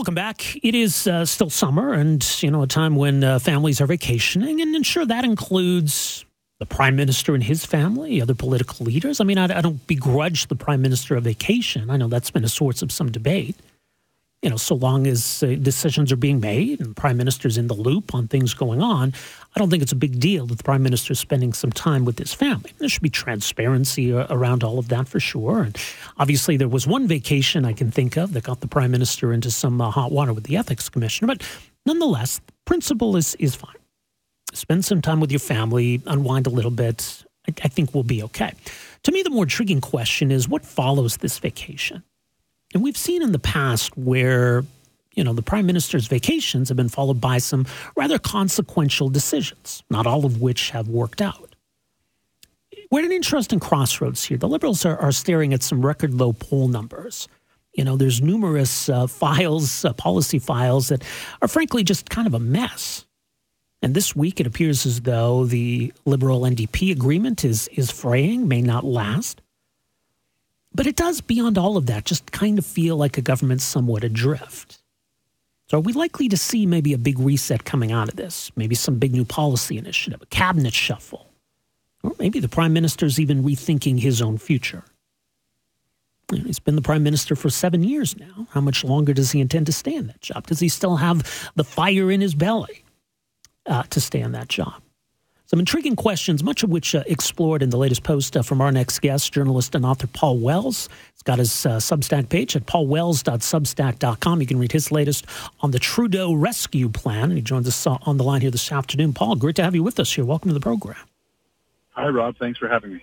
Welcome back. It is uh, still summer and, you know, a time when uh, families are vacationing. And, and sure, that includes the prime minister and his family, other political leaders. I mean, I, I don't begrudge the prime minister a vacation. I know that's been a source of some debate you know, so long as uh, decisions are being made and prime minister's in the loop on things going on, I don't think it's a big deal that the prime minister is spending some time with his family. There should be transparency uh, around all of that for sure. And obviously, there was one vacation I can think of that got the prime minister into some uh, hot water with the ethics commissioner. But nonetheless, the principle is is fine. Spend some time with your family, unwind a little bit. I, I think we'll be okay. To me, the more intriguing question is what follows this vacation. And we've seen in the past where, you know, the prime minister's vacations have been followed by some rather consequential decisions, not all of which have worked out. We're at an interesting crossroads here. The Liberals are, are staring at some record low poll numbers. You know, there's numerous uh, files, uh, policy files that are frankly just kind of a mess. And this week, it appears as though the Liberal NDP agreement is, is fraying, may not last. But it does, beyond all of that, just kind of feel like a government somewhat adrift. So are we likely to see maybe a big reset coming out of this? Maybe some big new policy initiative, a cabinet shuffle? Or maybe the prime minister's even rethinking his own future. He's been the prime minister for seven years now. How much longer does he intend to stay in that job? Does he still have the fire in his belly uh, to stay in that job? Some intriguing questions, much of which uh, explored in the latest post uh, from our next guest, journalist and author Paul Wells. He's got his uh, Substack page at paulwells.substack.com. You can read his latest on the Trudeau rescue plan. He joins us uh, on the line here this afternoon. Paul, great to have you with us here. Welcome to the program. Hi, Rob. Thanks for having me.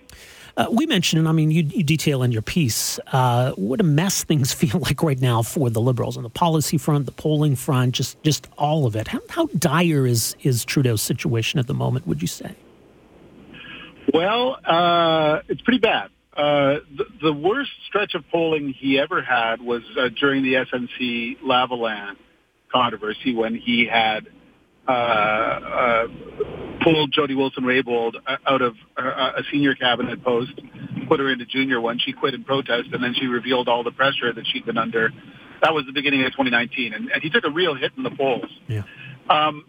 Uh, we mentioned, and I mean, you, you detail in your piece uh, what a mess things feel like right now for the Liberals on the policy front, the polling front, just just all of it. How, how dire is is Trudeau's situation at the moment? Would you say? Well, uh, it's pretty bad. Uh, the, the, worst stretch of polling he ever had was uh, during the SNC Lavalin controversy when he had uh, uh, pulled Jody Wilson-Raybould out of a senior cabinet post, put her into junior one. She quit in protest, and then she revealed all the pressure that she'd been under. That was the beginning of 2019, and, and he took a real hit in the polls. Yeah. Um,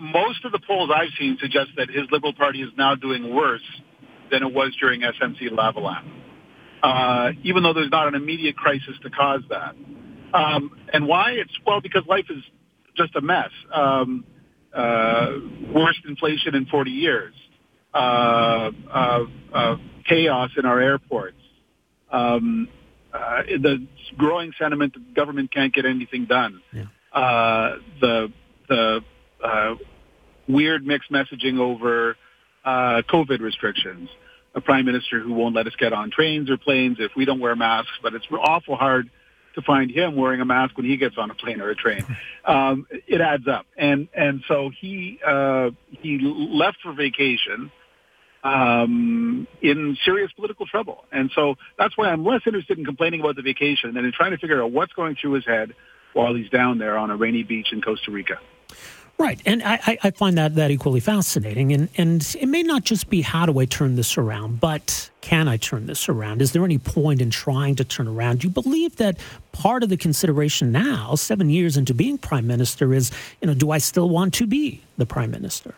most of the polls I've seen suggest that his Liberal Party is now doing worse than it was during SNC Lavalin, uh, even though there's not an immediate crisis to cause that. Um, and why? It's well because life is just a mess. Um, uh, worst inflation in 40 years, uh, uh, uh, chaos in our airports, um, uh, the growing sentiment that government can't get anything done, yeah. uh, the the uh, weird mixed messaging over uh, COVID restrictions, a prime minister who won't let us get on trains or planes if we don't wear masks, but it's awful hard to find him wearing a mask when he gets on a plane or a train. Um, it adds up, and and so he uh, he left for vacation um, in serious political trouble, and so that's why I'm less interested in complaining about the vacation than in trying to figure out what's going through his head while he's down there on a rainy beach in Costa Rica. Right, and I, I find that that equally fascinating. And and it may not just be how do I turn this around, but can I turn this around? Is there any point in trying to turn around? Do you believe that part of the consideration now, seven years into being prime minister, is you know, do I still want to be the prime minister?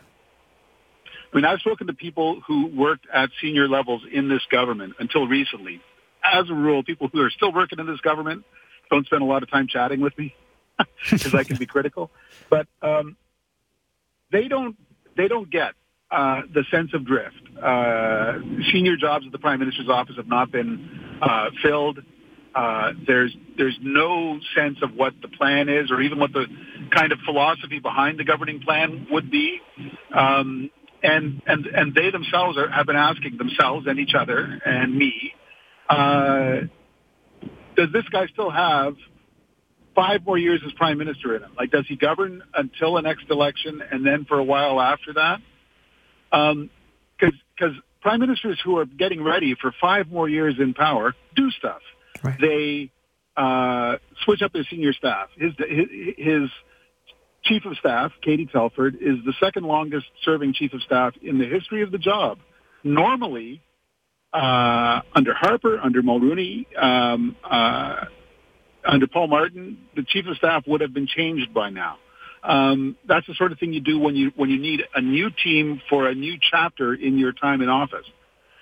I mean, I've spoken to people who worked at senior levels in this government until recently. As a rule, people who are still working in this government don't spend a lot of time chatting with me because I can be critical. But um, they don't they don't get uh, the sense of drift. Uh, senior jobs at the prime minister's office have not been uh, filled. Uh, there's there's no sense of what the plan is, or even what the kind of philosophy behind the governing plan would be. Um, and and and they themselves are, have been asking themselves and each other and me, uh, does this guy still have five more years as prime minister in him? Like, does he govern until the next election and then for a while after that? Because um, prime ministers who are getting ready for five more years in power do stuff. Right. They uh, switch up their senior staff. His, his, his chief of staff, Katie Telford, is the second longest serving chief of staff in the history of the job. Normally, uh, under Harper, under Mulroney, um, uh, under Paul Martin, the chief of staff would have been changed by now. Um, that's the sort of thing you do when you when you need a new team for a new chapter in your time in office.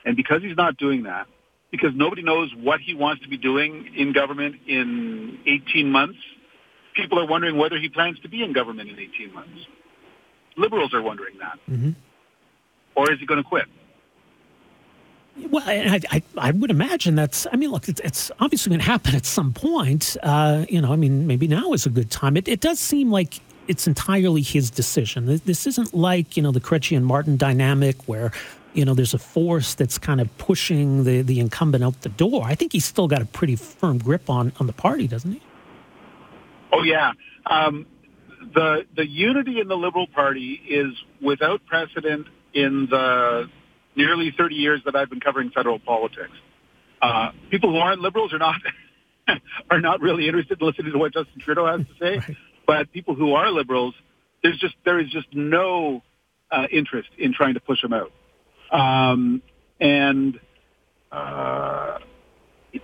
And because he's not doing that, because nobody knows what he wants to be doing in government in 18 months, people are wondering whether he plans to be in government in 18 months. Liberals are wondering that. Mm-hmm. Or is he going to quit? Well, I, I, I, would imagine that's. I mean, look, it's, it's obviously going to happen at some point. Uh, you know, I mean, maybe now is a good time. It, it does seem like it's entirely his decision. This isn't like you know the Chrétien Martin dynamic where you know there's a force that's kind of pushing the the incumbent out the door. I think he's still got a pretty firm grip on on the party, doesn't he? Oh yeah. Um, the the unity in the Liberal Party is without precedent in the nearly 30 years that I've been covering federal politics. Uh, people who aren't liberals are not are not really interested in listening to what Justin Trudeau has to say. Right. But people who are liberals, there's just there is just no uh, interest in trying to push him out, um, and uh,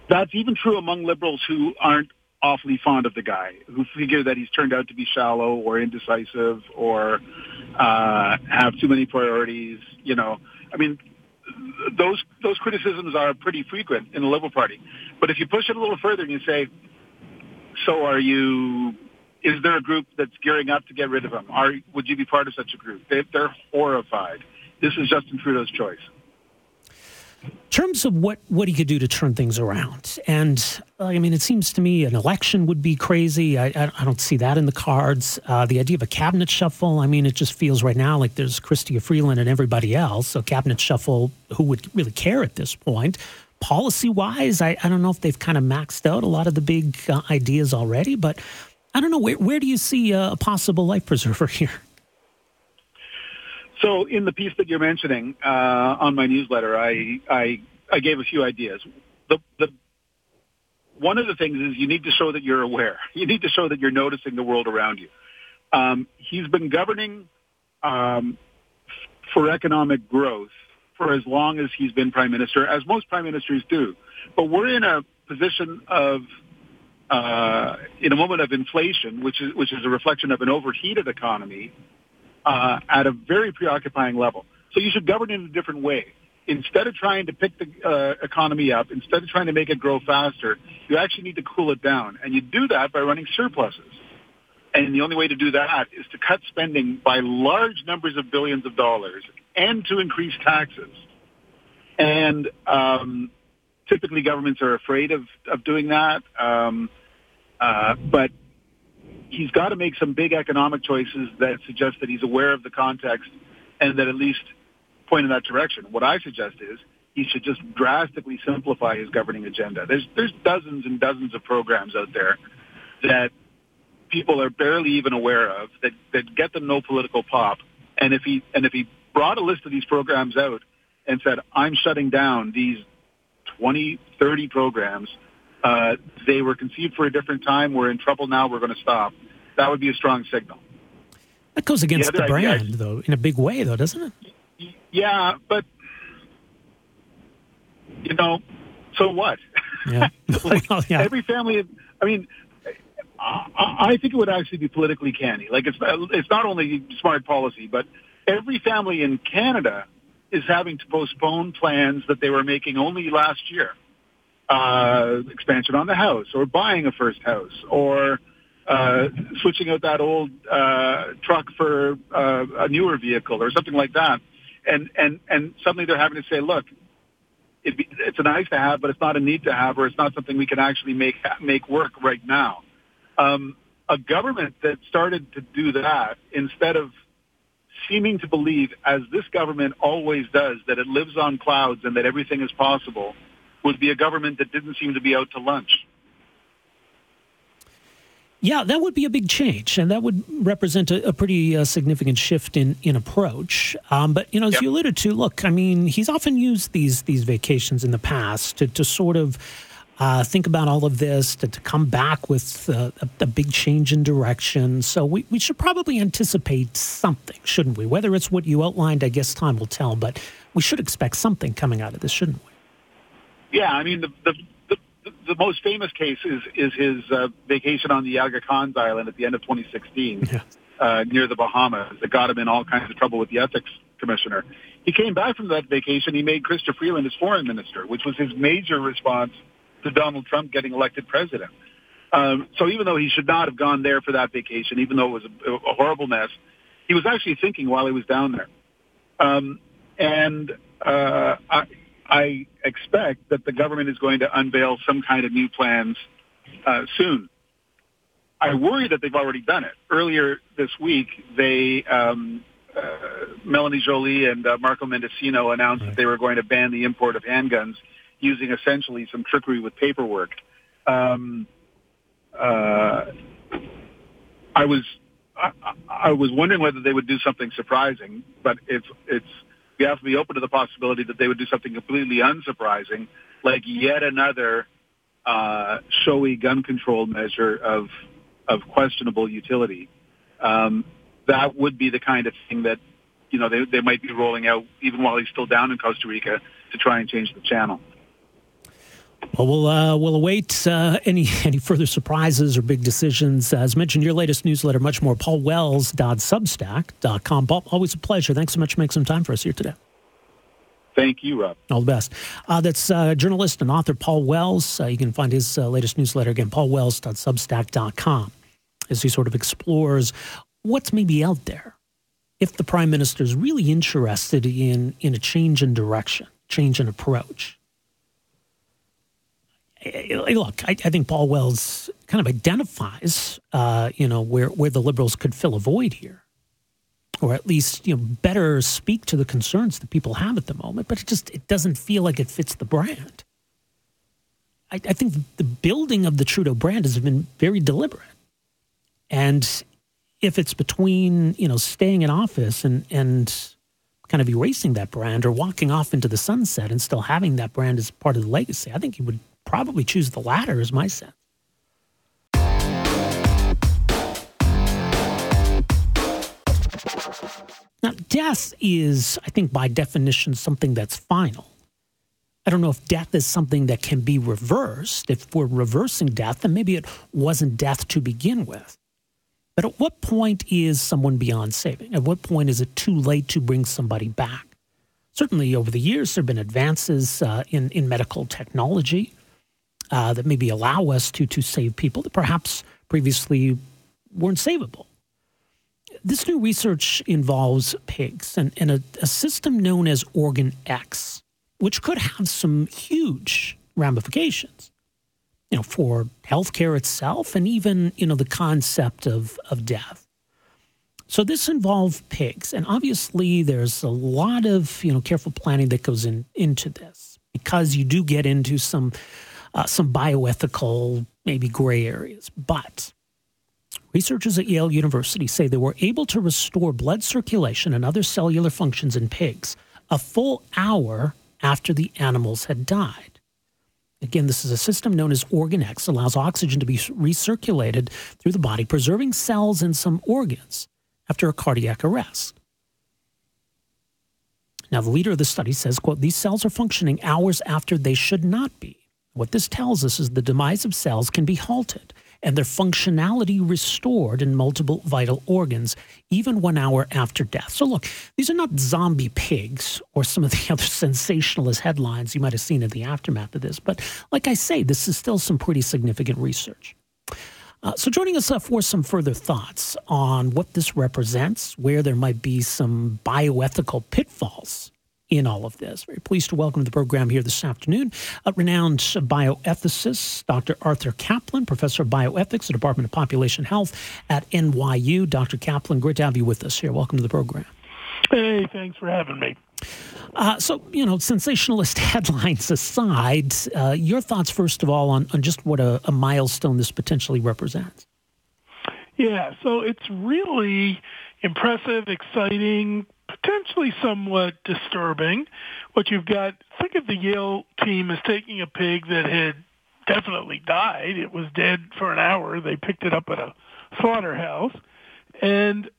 that's even true among liberals who aren't awfully fond of the guy, who figure that he's turned out to be shallow or indecisive or uh, have too many priorities. You know, I mean, those those criticisms are pretty frequent in the Liberal Party. But if you push it a little further and you say, "So are you?" Is there a group that's gearing up to get rid of him? Are would you be part of such a group? They, they're horrified. This is Justin Trudeau's choice terms of what, what he could do to turn things around. And uh, I mean, it seems to me an election would be crazy. I, I, I don't see that in the cards. Uh, the idea of a cabinet shuffle, I mean, it just feels right now like there's Chrystia Freeland and everybody else. So, cabinet shuffle, who would really care at this point? Policy wise, I, I don't know if they've kind of maxed out a lot of the big uh, ideas already, but I don't know. Where, where do you see a possible life preserver here? So in the piece that you're mentioning uh, on my newsletter, I, I I gave a few ideas. The the one of the things is you need to show that you're aware. You need to show that you're noticing the world around you. Um, he's been governing um, for economic growth for as long as he's been prime minister, as most prime ministers do. But we're in a position of uh, in a moment of inflation, which is which is a reflection of an overheated economy uh, at a very preoccupying level. So you should govern in a different way. Instead of trying to pick the uh, economy up, instead of trying to make it grow faster, you actually need to cool it down. And you do that by running surpluses. And the only way to do that is to cut spending by large numbers of billions of dollars and to increase taxes. And um, typically governments are afraid of, of doing that. Um, uh, but he's got to make some big economic choices that suggest that he's aware of the context and that at least point in that direction. What I suggest is he should just drastically simplify his governing agenda. There's there's dozens and dozens of programs out there that people are barely even aware of that that get them no political pop. And if he and if he brought a list of these programs out and said, "I'm shutting down these 20, 30 programs," uh, they were conceived for a different time. We're in trouble now. We're going to stop. That would be a strong signal. That goes against the, the brand, idea, though, in a big way, though, doesn't it? Yeah, but you know, so what? Yeah. like well, yeah. every family. I mean, I, I think it would actually be politically canny. Like it's it's not only smart policy, but every family in Canada is having to postpone plans that they were making only last year uh, expansion on the house or buying a first house or uh, switching out that old uh, truck for uh, a newer vehicle or something like that. And, and, and suddenly they're having to say, look, it be, it's a nice to have, but it's not a need to have, or it's not something we can actually make, make work right now. Um, a government that started to do that instead of seeming to believe, as this government always does, that it lives on clouds and that everything is possible – would be a government that didn't seem to be out to lunch. Yeah, that would be a big change, and that would represent a, a pretty uh, significant shift in in approach. Um, but you know, as yep. you alluded to, look, I mean, he's often used these these vacations in the past to, to sort of uh, think about all of this, to, to come back with uh, a, a, big change in direction. So we, we should probably anticipate something, shouldn't we? Whether it's what you outlined, I guess time will tell. But we should expect something coming out of this, shouldn't we? Yeah, I mean the the the, the most famous case is is his uh, vacation on the Aga Khan's Island at the end of 2016 yeah. uh, near the Bahamas that got him in all kinds of trouble with the ethics commissioner. He came back from that vacation. He made Chrystia Freeland his foreign minister, which was his major response to Donald Trump getting elected president. Um, so even though he should not have gone there for that vacation, even though it was a, a horrible mess, he was actually thinking while he was down there. Um, and uh, I, I expect that the government is going to unveil some kind of new plans uh, soon. I worry that they've already done it. Earlier this week, they um, uh, Melanie Joly and uh, Marco Mendicino announced that they were going to ban the import of handguns using essentially some trickery with paperwork. Um, uh, I was I, I was wondering whether they would do something surprising, but it's it's we have to be open to the possibility that they would do something completely unsurprising, like yet another uh, showy gun control measure of of questionable utility. Um, that would be the kind of thing that you know they they might be rolling out even while he's still down in Costa Rica to try and change the channel. Well, we'll uh, we'll await uh, any any further surprises or big decisions. As mentioned, your latest newsletter, much more. PaulWells.substack.com. Paul, always a pleasure. Thanks so much for making some time for us here today. Thank you, Rob. All the best. Uh, that's uh, journalist and author Paul Wells. Uh, you can find his uh, latest newsletter again, paulwells.substack.com, as he sort of explores what's maybe out there if the prime minister is really interested in in a change in direction, change in approach look, I, I, think Paul Wells kind of identifies, uh, you know, where, where the liberals could fill a void here, or at least you know better speak to the concerns that people have at the moment. But it just it doesn't feel like it fits the brand. I, I think the building of the Trudeau brand has been very deliberate, and if it's between you know staying in office and and kind of erasing that brand or walking off into the sunset and still having that brand as part of the legacy, I think he would probably choose the latter, is my sense. Now, death is, I think, by definition, something that's final. I don't know if death is something that can be reversed. If we're reversing death, then maybe it wasn't death to begin with. But at what point is someone beyond saving? At what point is it too late to bring somebody back? Certainly, over the years, there have been advances uh, in, in medical technology uh, that maybe allow us to to save people that perhaps previously weren't savable. This new research involves pigs and, and a, a system known as Organ X, which could have some huge ramifications, you know, for healthcare itself and even you know the concept of of death. So this involved pigs, and obviously there's a lot of you know careful planning that goes in into this because you do get into some uh, some bioethical, maybe gray areas. But researchers at Yale University say they were able to restore blood circulation and other cellular functions in pigs a full hour after the animals had died. Again, this is a system known as OrganEx, allows oxygen to be recirculated through the body, preserving cells and some organs after a cardiac arrest. Now, the leader of the study says, quote, these cells are functioning hours after they should not be. What this tells us is the demise of cells can be halted and their functionality restored in multiple vital organs, even one hour after death. So, look, these are not zombie pigs or some of the other sensationalist headlines you might have seen in the aftermath of this. But, like I say, this is still some pretty significant research. Uh, so, joining us uh, for some further thoughts on what this represents, where there might be some bioethical pitfalls in all of this. Very pleased to welcome to the program here this afternoon a renowned bioethicist, Dr. Arthur Caplan, professor of bioethics at the Department of Population Health at NYU. Dr. Caplan, great to have you with us here. Welcome to the program. Hey, thanks for having me. Uh, so, you know, sensationalist headlines aside, uh, your thoughts, first of all, on, on just what a, a milestone this potentially represents. Yeah, so it's really impressive, exciting, potentially somewhat disturbing. What you've got, think of the Yale team as taking a pig that had definitely died. It was dead for an hour. They picked it up at a slaughterhouse, and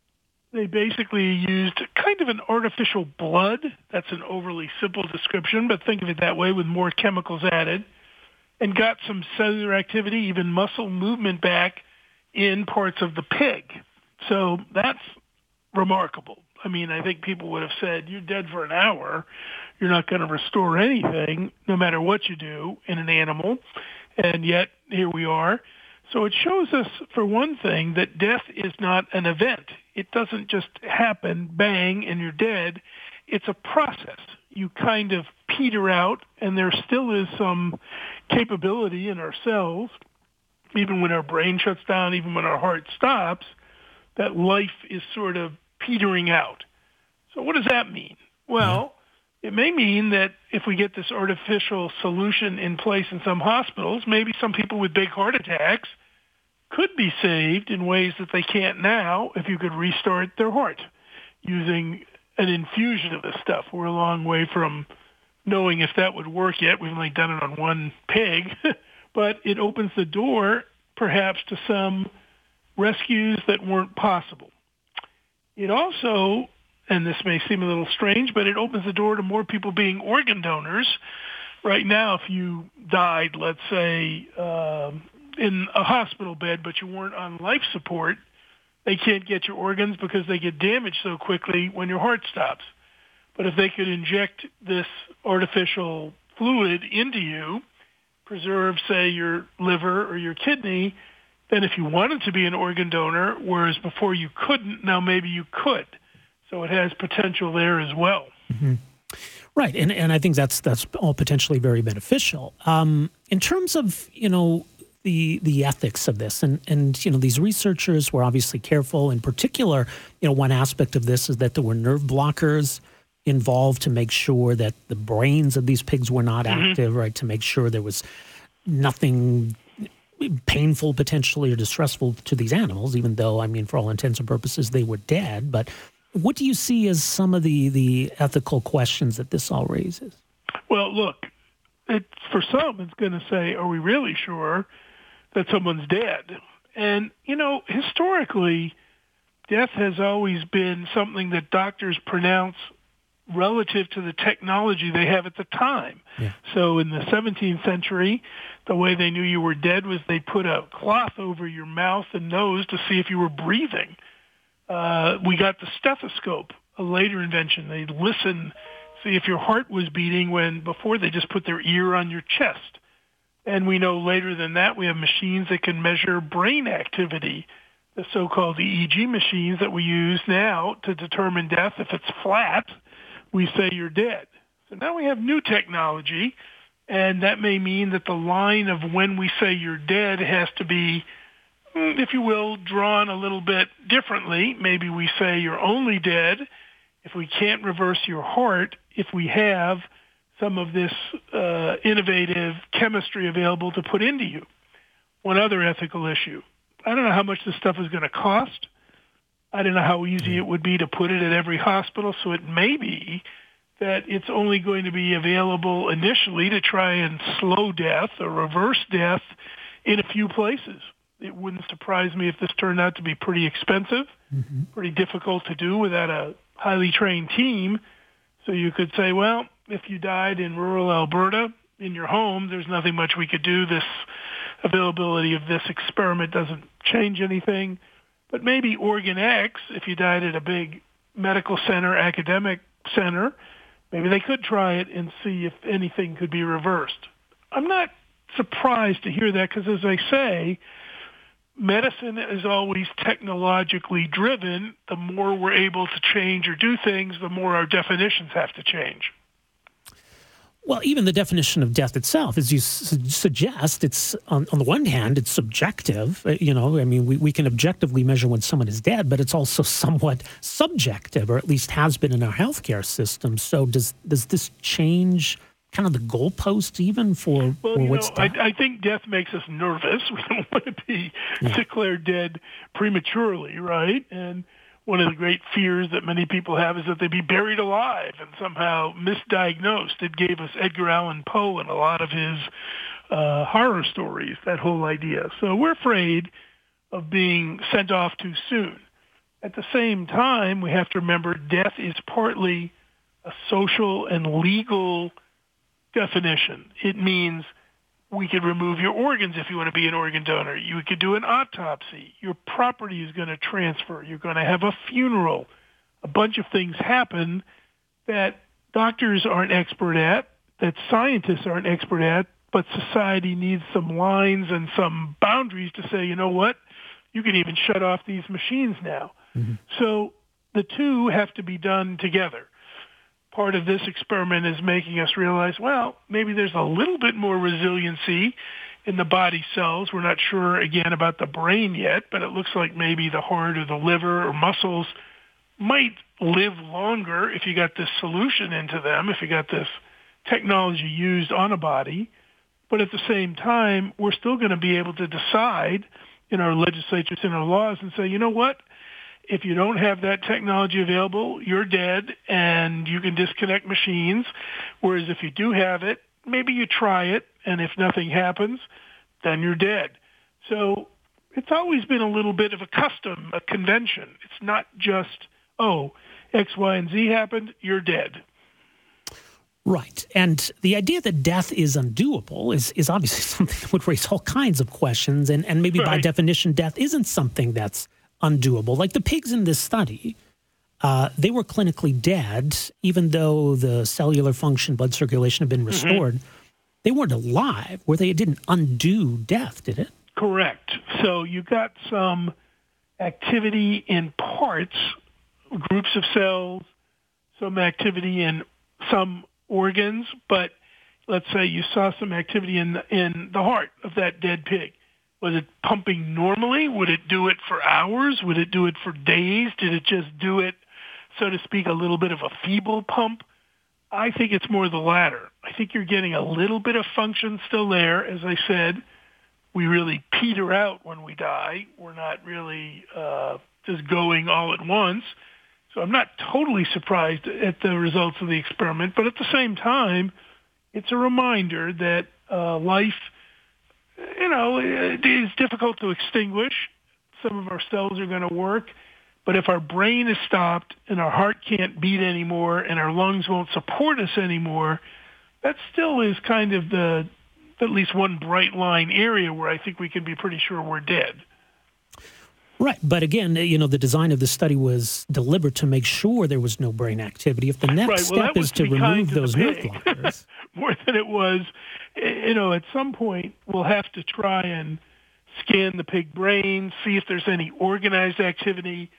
they basically used kind of an artificial blood. That's an overly simple description, but think of it that way with more chemicals added. and got some cellular activity, even muscle movement back in parts of the pig. So that's remarkable. I mean, I think people would have said, you're dead for an hour. You're not going to restore anything, no matter what you do in an animal. And yet, here we are. So it shows us, for one thing, that death is not an event. It doesn't just happen, bang, and you're dead. It's a process. You kind of peter out, and there still is some capability in ourselves, even when our brain shuts down, even when our heart stops, that life is sort of petering out. So what does that mean? Well, it may mean that if we get this artificial solution in place in some hospitals, maybe some people with big heart attacks could be saved in ways that they can't now if you could restart their heart using an infusion of this stuff. We're a long way from knowing if that would work yet. We've only done it on one pig, but it opens the door perhaps to some rescues that weren't possible. It also, and this may seem a little strange, but it opens the door to more people being organ donors. Right now, if you died, let's say, uh, in a hospital bed, but you weren't on life support, they can't get your organs because they get damaged so quickly when your heart stops. But if they could inject this artificial fluid into you, preserve, say, your liver or your kidney, then if you wanted to be an organ donor, whereas before you couldn't, now maybe you could. So it has potential there as well. Mm-hmm. Right, and and I think that's that's all potentially very beneficial. Um, in terms of you know the the ethics of this and and you know these researchers were obviously careful in particular you know one aspect of this is that there were nerve blockers involved to make sure that the brains of these pigs were not mm-hmm. active right to make sure there was nothing painful potentially or distressful to these animals even though i mean for all intents and purposes they were dead but what do you see as some of the the ethical questions that this all raises well look for some it's going to say are we really sure that someone's dead. And, you know, historically, death has always been something that doctors pronounce relative to the technology they have at the time. Yeah. So in the 17th century, the way they knew you were dead was they put a cloth over your mouth and nose to see if you were breathing. Uh, we got the stethoscope, a later invention. They'd listen, see if your heart was beating when before they just put their ear on your chest. And we know later than that we have machines that can measure brain activity, the so-called EEG machines that we use now to determine death. If it's flat, we say you're dead. So now we have new technology, and that may mean that the line of when we say you're dead has to be, mm, if you will, drawn a little bit differently. Maybe we say you're only dead if we can't reverse your heart, if we have some of this uh, innovative chemistry available to put into you. One other ethical issue. I don't know how much this stuff is going to cost. I don't know how easy it would be to put it at every hospital, so it may be that it's only going to be available initially to try and slow death or reverse death in a few places. It wouldn't surprise me if this turned out to be pretty expensive, mm-hmm. pretty difficult to do without a highly trained team. So you could say, well, if you died in rural Alberta in your home, there's nothing much we could do. This availability of this experiment doesn't change anything. But maybe OrganEx, if you died at a big medical center, academic center, maybe they could try it and see if anything could be reversed. I'm not surprised to hear that because, as I say, medicine is always technologically driven. The more we're able to change or do things, the more our definitions have to change. Well, even the definition of death itself, as you su- suggest, it's on, on, the one hand, it's subjective. Uh, you know, I mean, we, we can objectively measure when someone is dead, but it's also somewhat subjective, or at least has been in our healthcare system. So, does does this change kind of the goalpost even for, well, for what's know, I, I, think death makes us nervous. We don't want to be yeah. declared dead prematurely, right? And one of the great fears that many people have is that they be buried alive and somehow misdiagnosed. It gave us Edgar Allan Poe and a lot of his uh, horror stories, that whole idea. So we're afraid of being sent off too soon. At the same time, we have to remember death is partly a social and legal definition. It means we could remove your organs if you want to be an organ donor. You could do an autopsy. Your property is going to transfer. You're going to have a funeral. A bunch of things happen that doctors aren't expert at, that scientists aren't expert at, but society needs some lines and some boundaries to say, you know what, you can even shut off these machines now. Mm-hmm. So the two have to be done together part of this experiment is making us realize, well, maybe there's a little bit more resiliency in the body cells. We're not sure again about the brain yet, but it looks like maybe the heart or the liver or muscles might live longer if you got this solution into them, if you got this technology used on a body. But at the same time, we're still going to be able to decide in our legislatures, in our laws, and say, you know what? If you don't have that technology available, you're dead and you can disconnect machines. Whereas if you do have it, maybe you try it and if nothing happens, then you're dead. So it's always been a little bit of a custom, a convention. It's not just, oh, X, Y, and Z happened, you're dead. Right. And the idea that death is undoable is, is obviously something that would raise all kinds of questions. And, and maybe right. by definition, death isn't something that's undoable. Like the pigs in this study, uh, they were clinically dead, even though the cellular function, blood circulation had been mm-hmm. restored. Mm-hmm. They weren't alive, where they didn't undo death, did it? Correct. So you got some activity in parts, groups of cells, some activity in some organs, but let's say you saw some activity in the, in the heart of that dead pig. Was it pumping normally? Would it do it for hours? Would it do it for days? Did it just do it, so to speak, a little bit of a feeble pump? I think it's more the latter. I think you're getting a little bit of function still there. As I said, we really peter out when we die. We're not really uh, just going all at once. So I'm not totally surprised at the results of the experiment, but at the same time, it's a reminder that uh, life – you know, it is difficult to extinguish. Some of our cells are going to work. But if our brain is stopped and our heart can't beat anymore and our lungs won't support us anymore, that still is kind of the at least one bright line area where I think we can be pretty sure we're dead. Right, but again, you know, the design of the study was deliberate to make sure there was no brain activity. If the next right. well, step is to, to remove those nerve blockers, more than it was you know, at some point we'll have to try and scan the pig brain, see if there's any organized activity,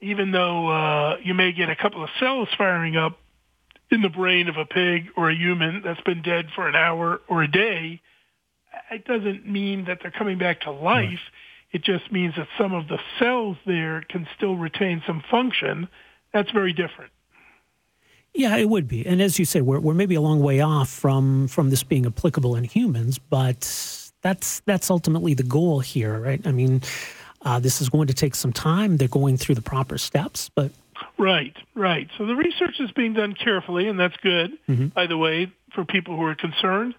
even though uh, you may get a couple of cells firing up in the brain of a pig or a human that's been dead for an hour or a day. It doesn't mean that they're coming back to life. Right. It just means that some of the cells there can still retain some function. That's very different. Yeah, it would be. And as you say, we're, we're maybe a long way off from, from this being applicable in humans, but that's, that's ultimately the goal here, right? I mean, uh, this is going to take some time. They're going through the proper steps, but. Right, right. So the research is being done carefully, and that's good, mm-hmm. by the way, for people who are concerned.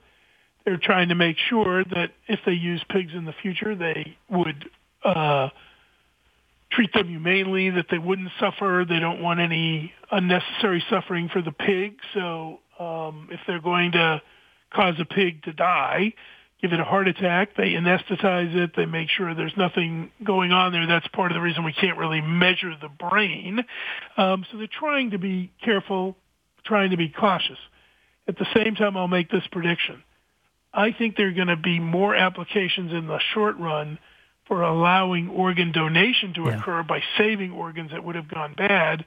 They're trying to make sure that if they use pigs in the future, they would uh, treat them humanely, that they wouldn't suffer. They don't want any unnecessary suffering for the pig. So um, if they're going to cause a pig to die, give it a heart attack, they anesthetize it, they make sure there's nothing going on there. That's part of the reason we can't really measure the brain. Um, so they're trying to be careful, trying to be cautious. At the same time, I'll make this prediction. I think there are going to be more applications in the short run for allowing organ donation to yeah. occur by saving organs that would have gone bad,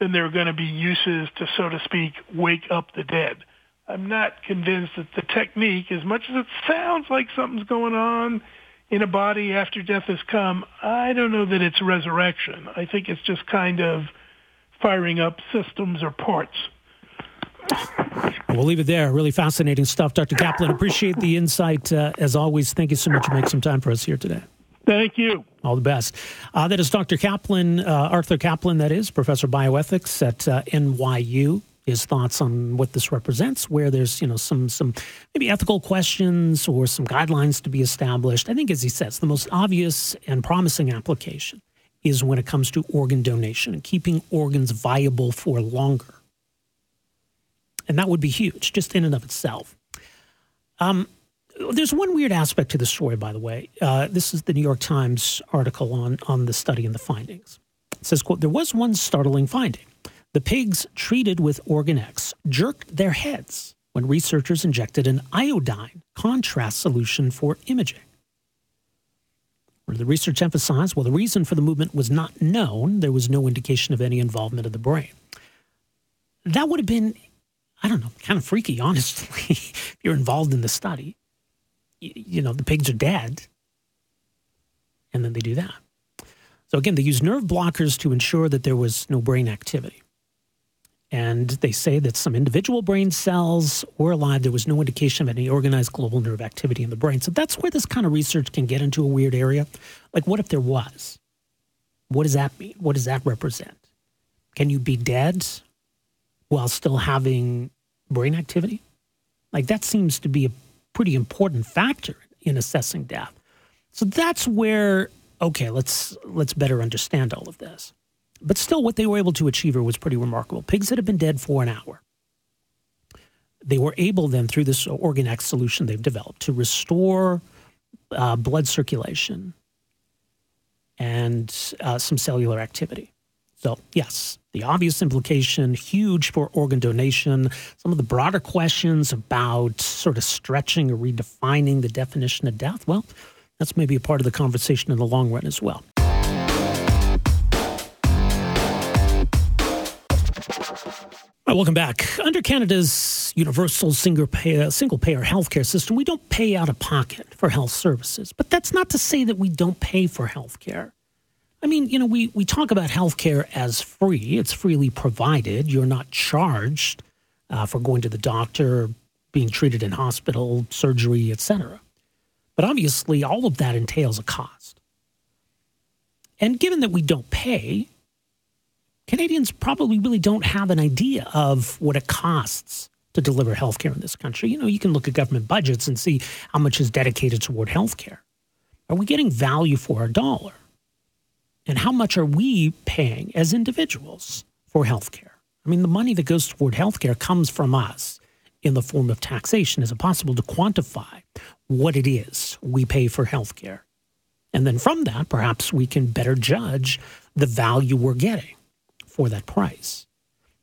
then there are going to be uses to, so to speak, wake up the dead. I'm not convinced that the technique, as much as it sounds like something's going on in a body after death has come, I don't know that it's resurrection. I think it's just kind of firing up systems or parts. We'll leave it there. Really fascinating stuff, Dr. Caplan. Appreciate the insight uh, as always. Thank you so much for making some time for us here today. Thank you. All the best. Uh, that is Dr. Caplan, uh, Arthur Caplan, that is, professor of bioethics at uh, NYU. His thoughts on what this represents, where there's you know some some maybe ethical questions or some guidelines to be established. I think, as he says, the most obvious and promising application is when it comes to organ donation and keeping organs viable for longer, and that would be huge just in and of itself. Um, there's one weird aspect to the story, by the way. Uh, this is the New York Times article on, on the study and the findings. It says, quote, there was one startling finding. The pigs treated with OrganEx jerked their heads when researchers injected an iodine contrast solution for imaging. The research emphasized well, the reason for the movement was not known, there was no indication of any involvement of the brain. That would have been, I don't know, kind of freaky, honestly, if you're involved in the study. You, you know, the pigs are dead, and then they do that. So again, they use nerve blockers to ensure that there was no brain activity. And they say that some individual brain cells were alive. There was no indication of any organized global nerve activity in the brain. So that's where this kind of research can get into a weird area. Like, what if there was? What does that mean? What does that represent? Can you be dead while still having brain activity? Like, that seems to be a pretty important factor in assessing death. So that's where, okay, let's, let's better understand all of this. But still, what they were able to achieve was pretty remarkable. Pigs that have been dead for an hour. They were able then, through this OrganEx solution they've developed, to restore uh, blood circulation and uh, some cellular activity. So, yes, the obvious implication, huge for organ donation. Some of the broader questions about sort of stretching or redefining the definition of death, well, that's maybe a part of the conversation in the long run as well. Welcome back. Under Canada's universal single payer, single payer healthcare system, we don't pay out of pocket for health services. But that's not to say that we don't pay for healthcare. I mean, you know, we, we talk about healthcare as free, it's freely provided. You're not charged uh, for going to the doctor, being treated in hospital, surgery, etc. But obviously, all of that entails a cost. And given that we don't pay, Canadians probably really don't have an idea of what it costs to deliver healthcare in this country. You know, you can look at government budgets and see how much is dedicated toward healthcare. Are we getting value for our dollar? And how much are we paying as individuals for healthcare? I mean, the money that goes toward healthcare comes from us in the form of taxation. Is it possible to quantify what it is we pay for healthcare? And then from that, perhaps we can better judge the value we're getting for that price.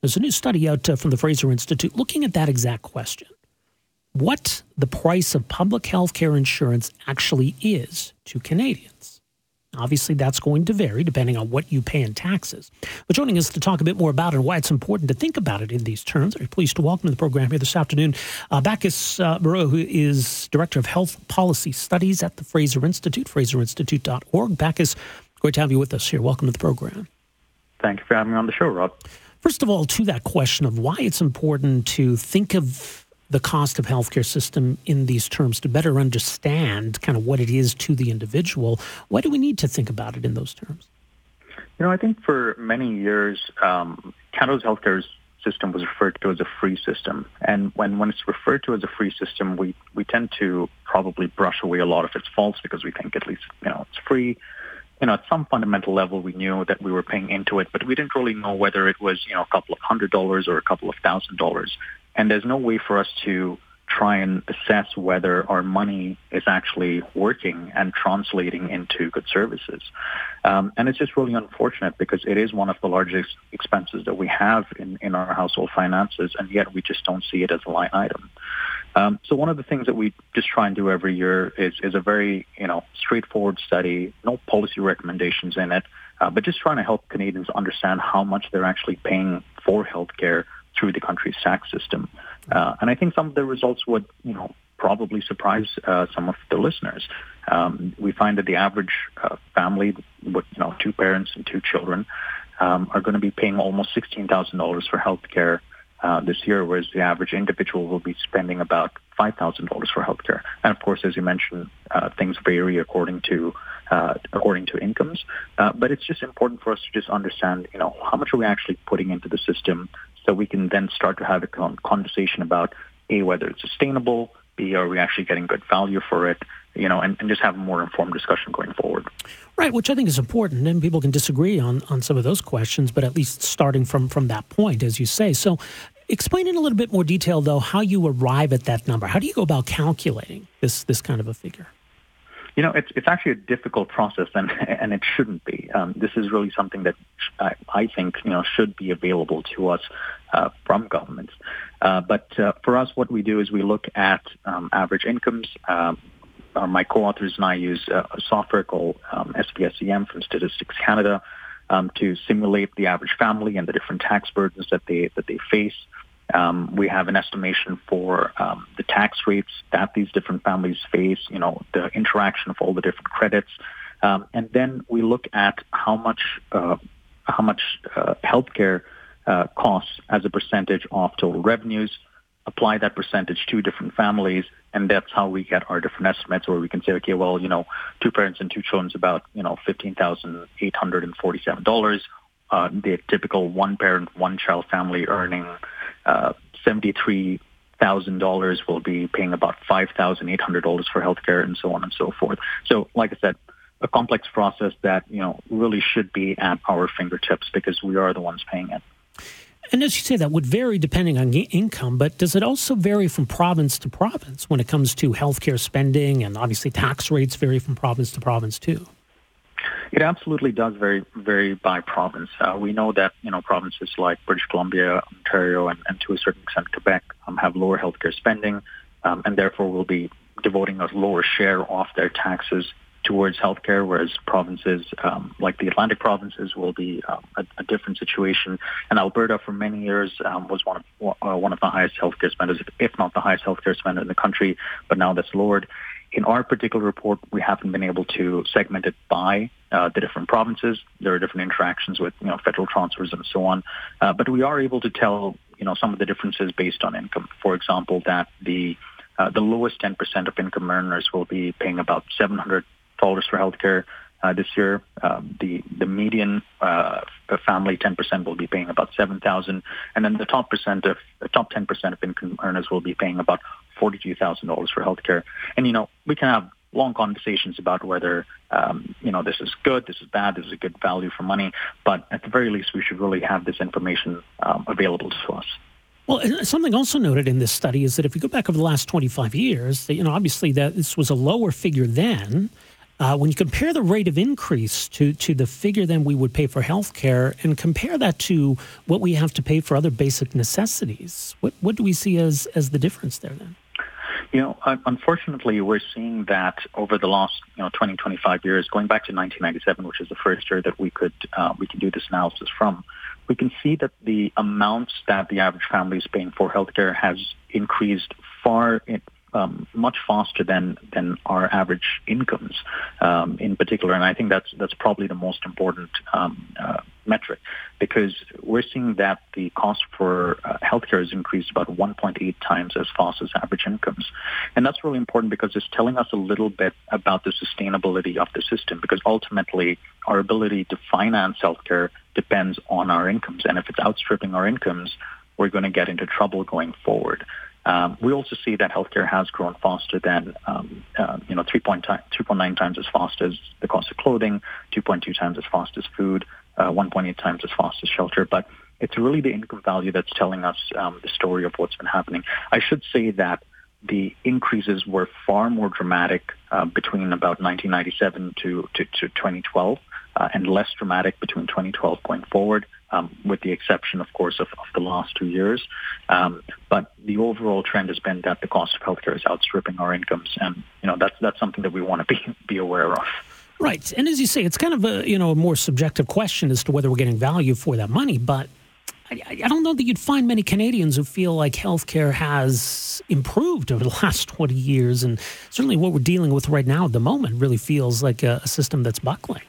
There's a new study out uh, from the Fraser Institute looking at that exact question what the price of public health care insurance actually is to Canadians. Obviously, that's going to vary depending on what you pay in taxes. But joining us to talk a bit more about it and why it's important to think about it in these terms, I'm pleased to welcome to the program here this afternoon uh, Bacchus uh, Barua, who is Director of Health Policy Studies at the Fraser Institute, fraserinstitute.org. Bacchus, great to have you with us here. Welcome to the program. Thank you for having me on the show, Rob. First of all, to that question of why it's important to think of the cost of healthcare system in these terms to better understand kind of what it is to the individual, why do we need to think about it in those terms? You know, I think for many years, um, Canada's healthcare system was referred to as a free system. And when, when it's referred to as a free system, we, we tend to probably brush away a lot of its faults because we think at least, you know, it's free you know, at some fundamental level, we knew that we were paying into it, but we didn't really know whether it was, you know, a couple of hundred dollars or a couple of thousand dollars. And there's no way for us to try and assess whether our money is actually working and translating into good services. Um, and it's just really unfortunate because it is one of the largest expenses that we have in, in our household finances, and yet we just don't see it as a line item. Um, so one of the things that we just try and do every year is, is a very, you know, straightforward study, no policy recommendations in it, uh, but just trying to help Canadians understand how much they're actually paying for healthcare through the country's tax system. Uh, and I think some of the results would, you know, probably surprise uh, some of the listeners. Um, we find that the average uh, family with, you know, two parents and two children um, are going to be paying almost $16,000 for healthcare uh, this year, whereas the average individual will be spending about $5,000 for healthcare. And of course, as you mentioned, uh, things vary according to uh, according to incomes. Uh, but it's just important for us to just understand, you know, how much are we actually putting into the system, so we can then start to have a conversation about a whether it's sustainable, b are we actually getting good value for it, you know, and, and just have a more informed discussion going forward. Right, which I think is important, and people can disagree on, on some of those questions, but at least starting from from that point, as you say. So, Explain in a little bit more detail, though, how you arrive at that number. How do you go about calculating this this kind of a figure? You know, it's it's actually a difficult process, and and it shouldn't be. Um, this is really something that I, I, think you know should be available to us uh, from governments. Uh, but uh, for us, what we do is we look at um, average incomes. Um, my co-authors and I use a software called um, SPSD/M from Statistics Canada um, to simulate the average family and the different tax burdens that they that they face. Um, we have an estimation for um, the tax rates that these different families face, you know, the interaction of all the different credits. Um, and then we look at how much, uh, how much uh, healthcare uh, costs as a percentage of total revenues, apply that percentage to different families, and that's how we get our different estimates where we can say, okay, well, you know, two parents and two children is about, you know, $15,847. Uh, the typical one parent, one child family earning uh, $73,000 will be paying about $5,800 for healthcare and so on and so forth. So like I said, a complex process that, you know, really should be at our fingertips because we are the ones paying it. And as you say, that would vary depending on income, but does it also vary from province to province when it comes to healthcare spending? And obviously, tax rates vary from province to province too. It absolutely does vary vary by province. Uh, we know that you know provinces like British Columbia, Ontario, and, and to a certain extent Quebec um, have lower healthcare spending, um, and therefore will be devoting a lower share of their taxes towards healthcare, whereas provinces um, like the Atlantic provinces will be um, a, a, different situation. And Alberta, for many years, um, was one of uh, one of the highest healthcare spenders, if not the highest healthcare spender in the country. But now that's lowered. In our particular report, we haven't been able to segment it by uh, the different provinces. There are different interactions with you know federal transfers and so on, uh, but we are able to tell you know some of the differences based on income. For example, that the uh, the lowest 10% of income earners will be paying about $700 for healthcare uh, this year. Um, the the median uh, family, 10% will be paying about 7,000, and then the top percent of the top 10% of income earners will be paying about $42,000 for healthcare. And you know, we can have long conversations about whether um, you know this is good, this is bad, this is a good value for money. But at the very least, we should really have this information um, available to us. Well, something also noted in this study is that if you go back over the last 25 years, you know, obviously that this was a lower figure then. Uh, when you compare the rate of increase to, to the figure then we would pay for health care and compare that to what we have to pay for other basic necessities, what, what do we see as, as the difference there then? You know, unfortunately, we're seeing that over the last, you know, 20, 25 years, going back to 1997, which is the first year that we could uh, we can do this analysis from, we can see that the amounts that the average family is paying for healthcare has increased far um, much faster than than our average incomes um, in particular, and I think that's that's probably the most important um, uh, metric because we're seeing that the cost for uh, healthcare has increased about 1.8 times as fast as average incomes, and that's really important because it's telling us a little bit about the sustainability of the system because ultimately our ability to finance healthcare depends on our incomes, and if it's outstripping our incomes, we're going to get into trouble going forward. Um, we also see that healthcare has grown faster than, um, uh, you know, 3.9 times as fast as the cost of clothing, 2.2 times as fast as food, uh, 1.8 times as fast as shelter. But it's really the income value that's telling us um, the story of what's been happening. I should say that the increases were far more dramatic uh, between about 1997 to, to, to 2012 uh, and less dramatic between 2012 going forward um, with the exception, of course, of, of the last two years. Um, but the overall trend has been that the cost of healthcare is outstripping our incomes, and you know that's that's something that we want to be be aware of. Right, and as you say, it's kind of a you know a more subjective question as to whether we're getting value for that money, but. I, don't know that you'd find many Canadians who feel like healthcare has improved over the last 20 years. And certainly what we're dealing with right now at the moment really feels like a system that's buckling.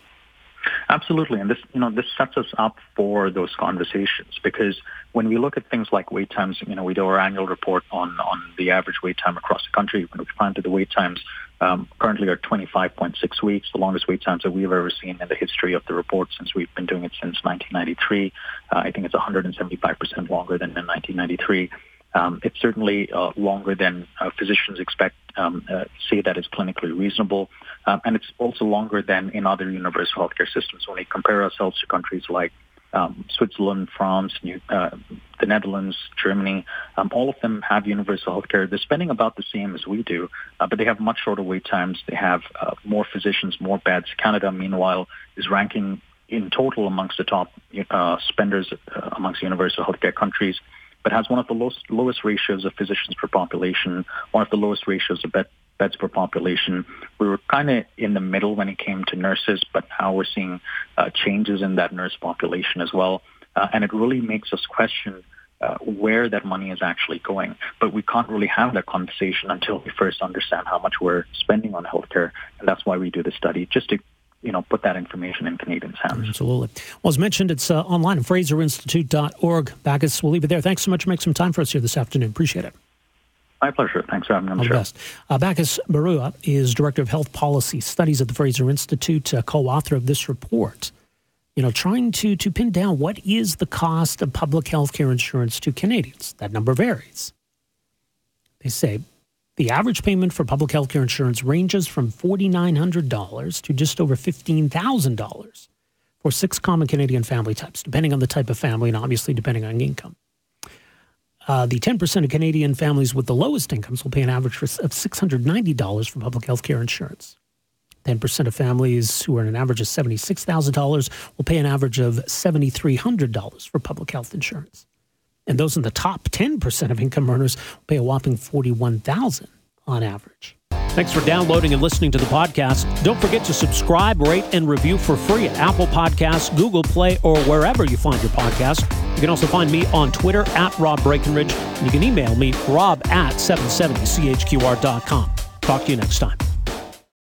Absolutely, and this you know this sets us up for those conversations because when we look at things like wait times, you know, we do our annual report on on the average wait time across the country. When we find that the wait times um, currently are 25.6 weeks, the longest wait times that we've ever seen in the history of the report since we've been doing it since 1993. Uh, I think it's 175% longer than in 1993. Um, it's certainly uh, longer than uh, physicians expect, um, uh, say that is clinically reasonable. Um, and it's also longer than in other universal healthcare systems. When we compare ourselves to countries like um, Switzerland, France, New, uh, the Netherlands, Germany, um, all of them have universal healthcare. They're spending about the same as we do, uh, but they have much shorter wait times. They have uh, more physicians, more beds. Canada, meanwhile, is ranking in total amongst the top spenders amongst universal healthcare countries, but has one of the lowest, lowest ratios of physicians per population, one of the lowest ratios of bed, beds per population. We were kind of in the middle when it came to nurses, but now we're seeing uh, changes in that nurse population as well. Uh, and it really makes us question uh, where that money is actually going. But we can't really have that conversation until we first understand how much we're spending on healthcare. And that's why we do the study, just to you know, put that information in Canadians' hands. Absolutely. Well, as mentioned, it's uh, online at FraserInstitute.org. Bacchus, we'll leave it there. Thanks so much for making some time for us here this afternoon. Appreciate it. My pleasure. Thanks for having me on the show. Best. Uh, Bacchus Barua is Director of Health Policy Studies at the Fraser Institute, uh, co-author of this report. You know, trying to, to pin down what is the cost of public health care insurance to Canadians. That number varies. They say the average payment for public health care insurance ranges from $4,900 to just over $15,000 for six common Canadian family types, depending on the type of family and obviously depending on income. Uh, the 10% of Canadian families with the lowest incomes will pay an average of $690 for public health care insurance. 10% of families who earn an average of $76,000 will pay an average of $7,300 for public health insurance. And those in the top 10% of income earners pay a whopping 41,000 on average. Thanks for downloading and listening to the podcast. Don't forget to subscribe, rate, and review for free at Apple Podcasts, Google Play, or wherever you find your podcast. You can also find me on Twitter at Rob Breckenridge, and you can email me rob at 770chqr.com. Talk to you next time.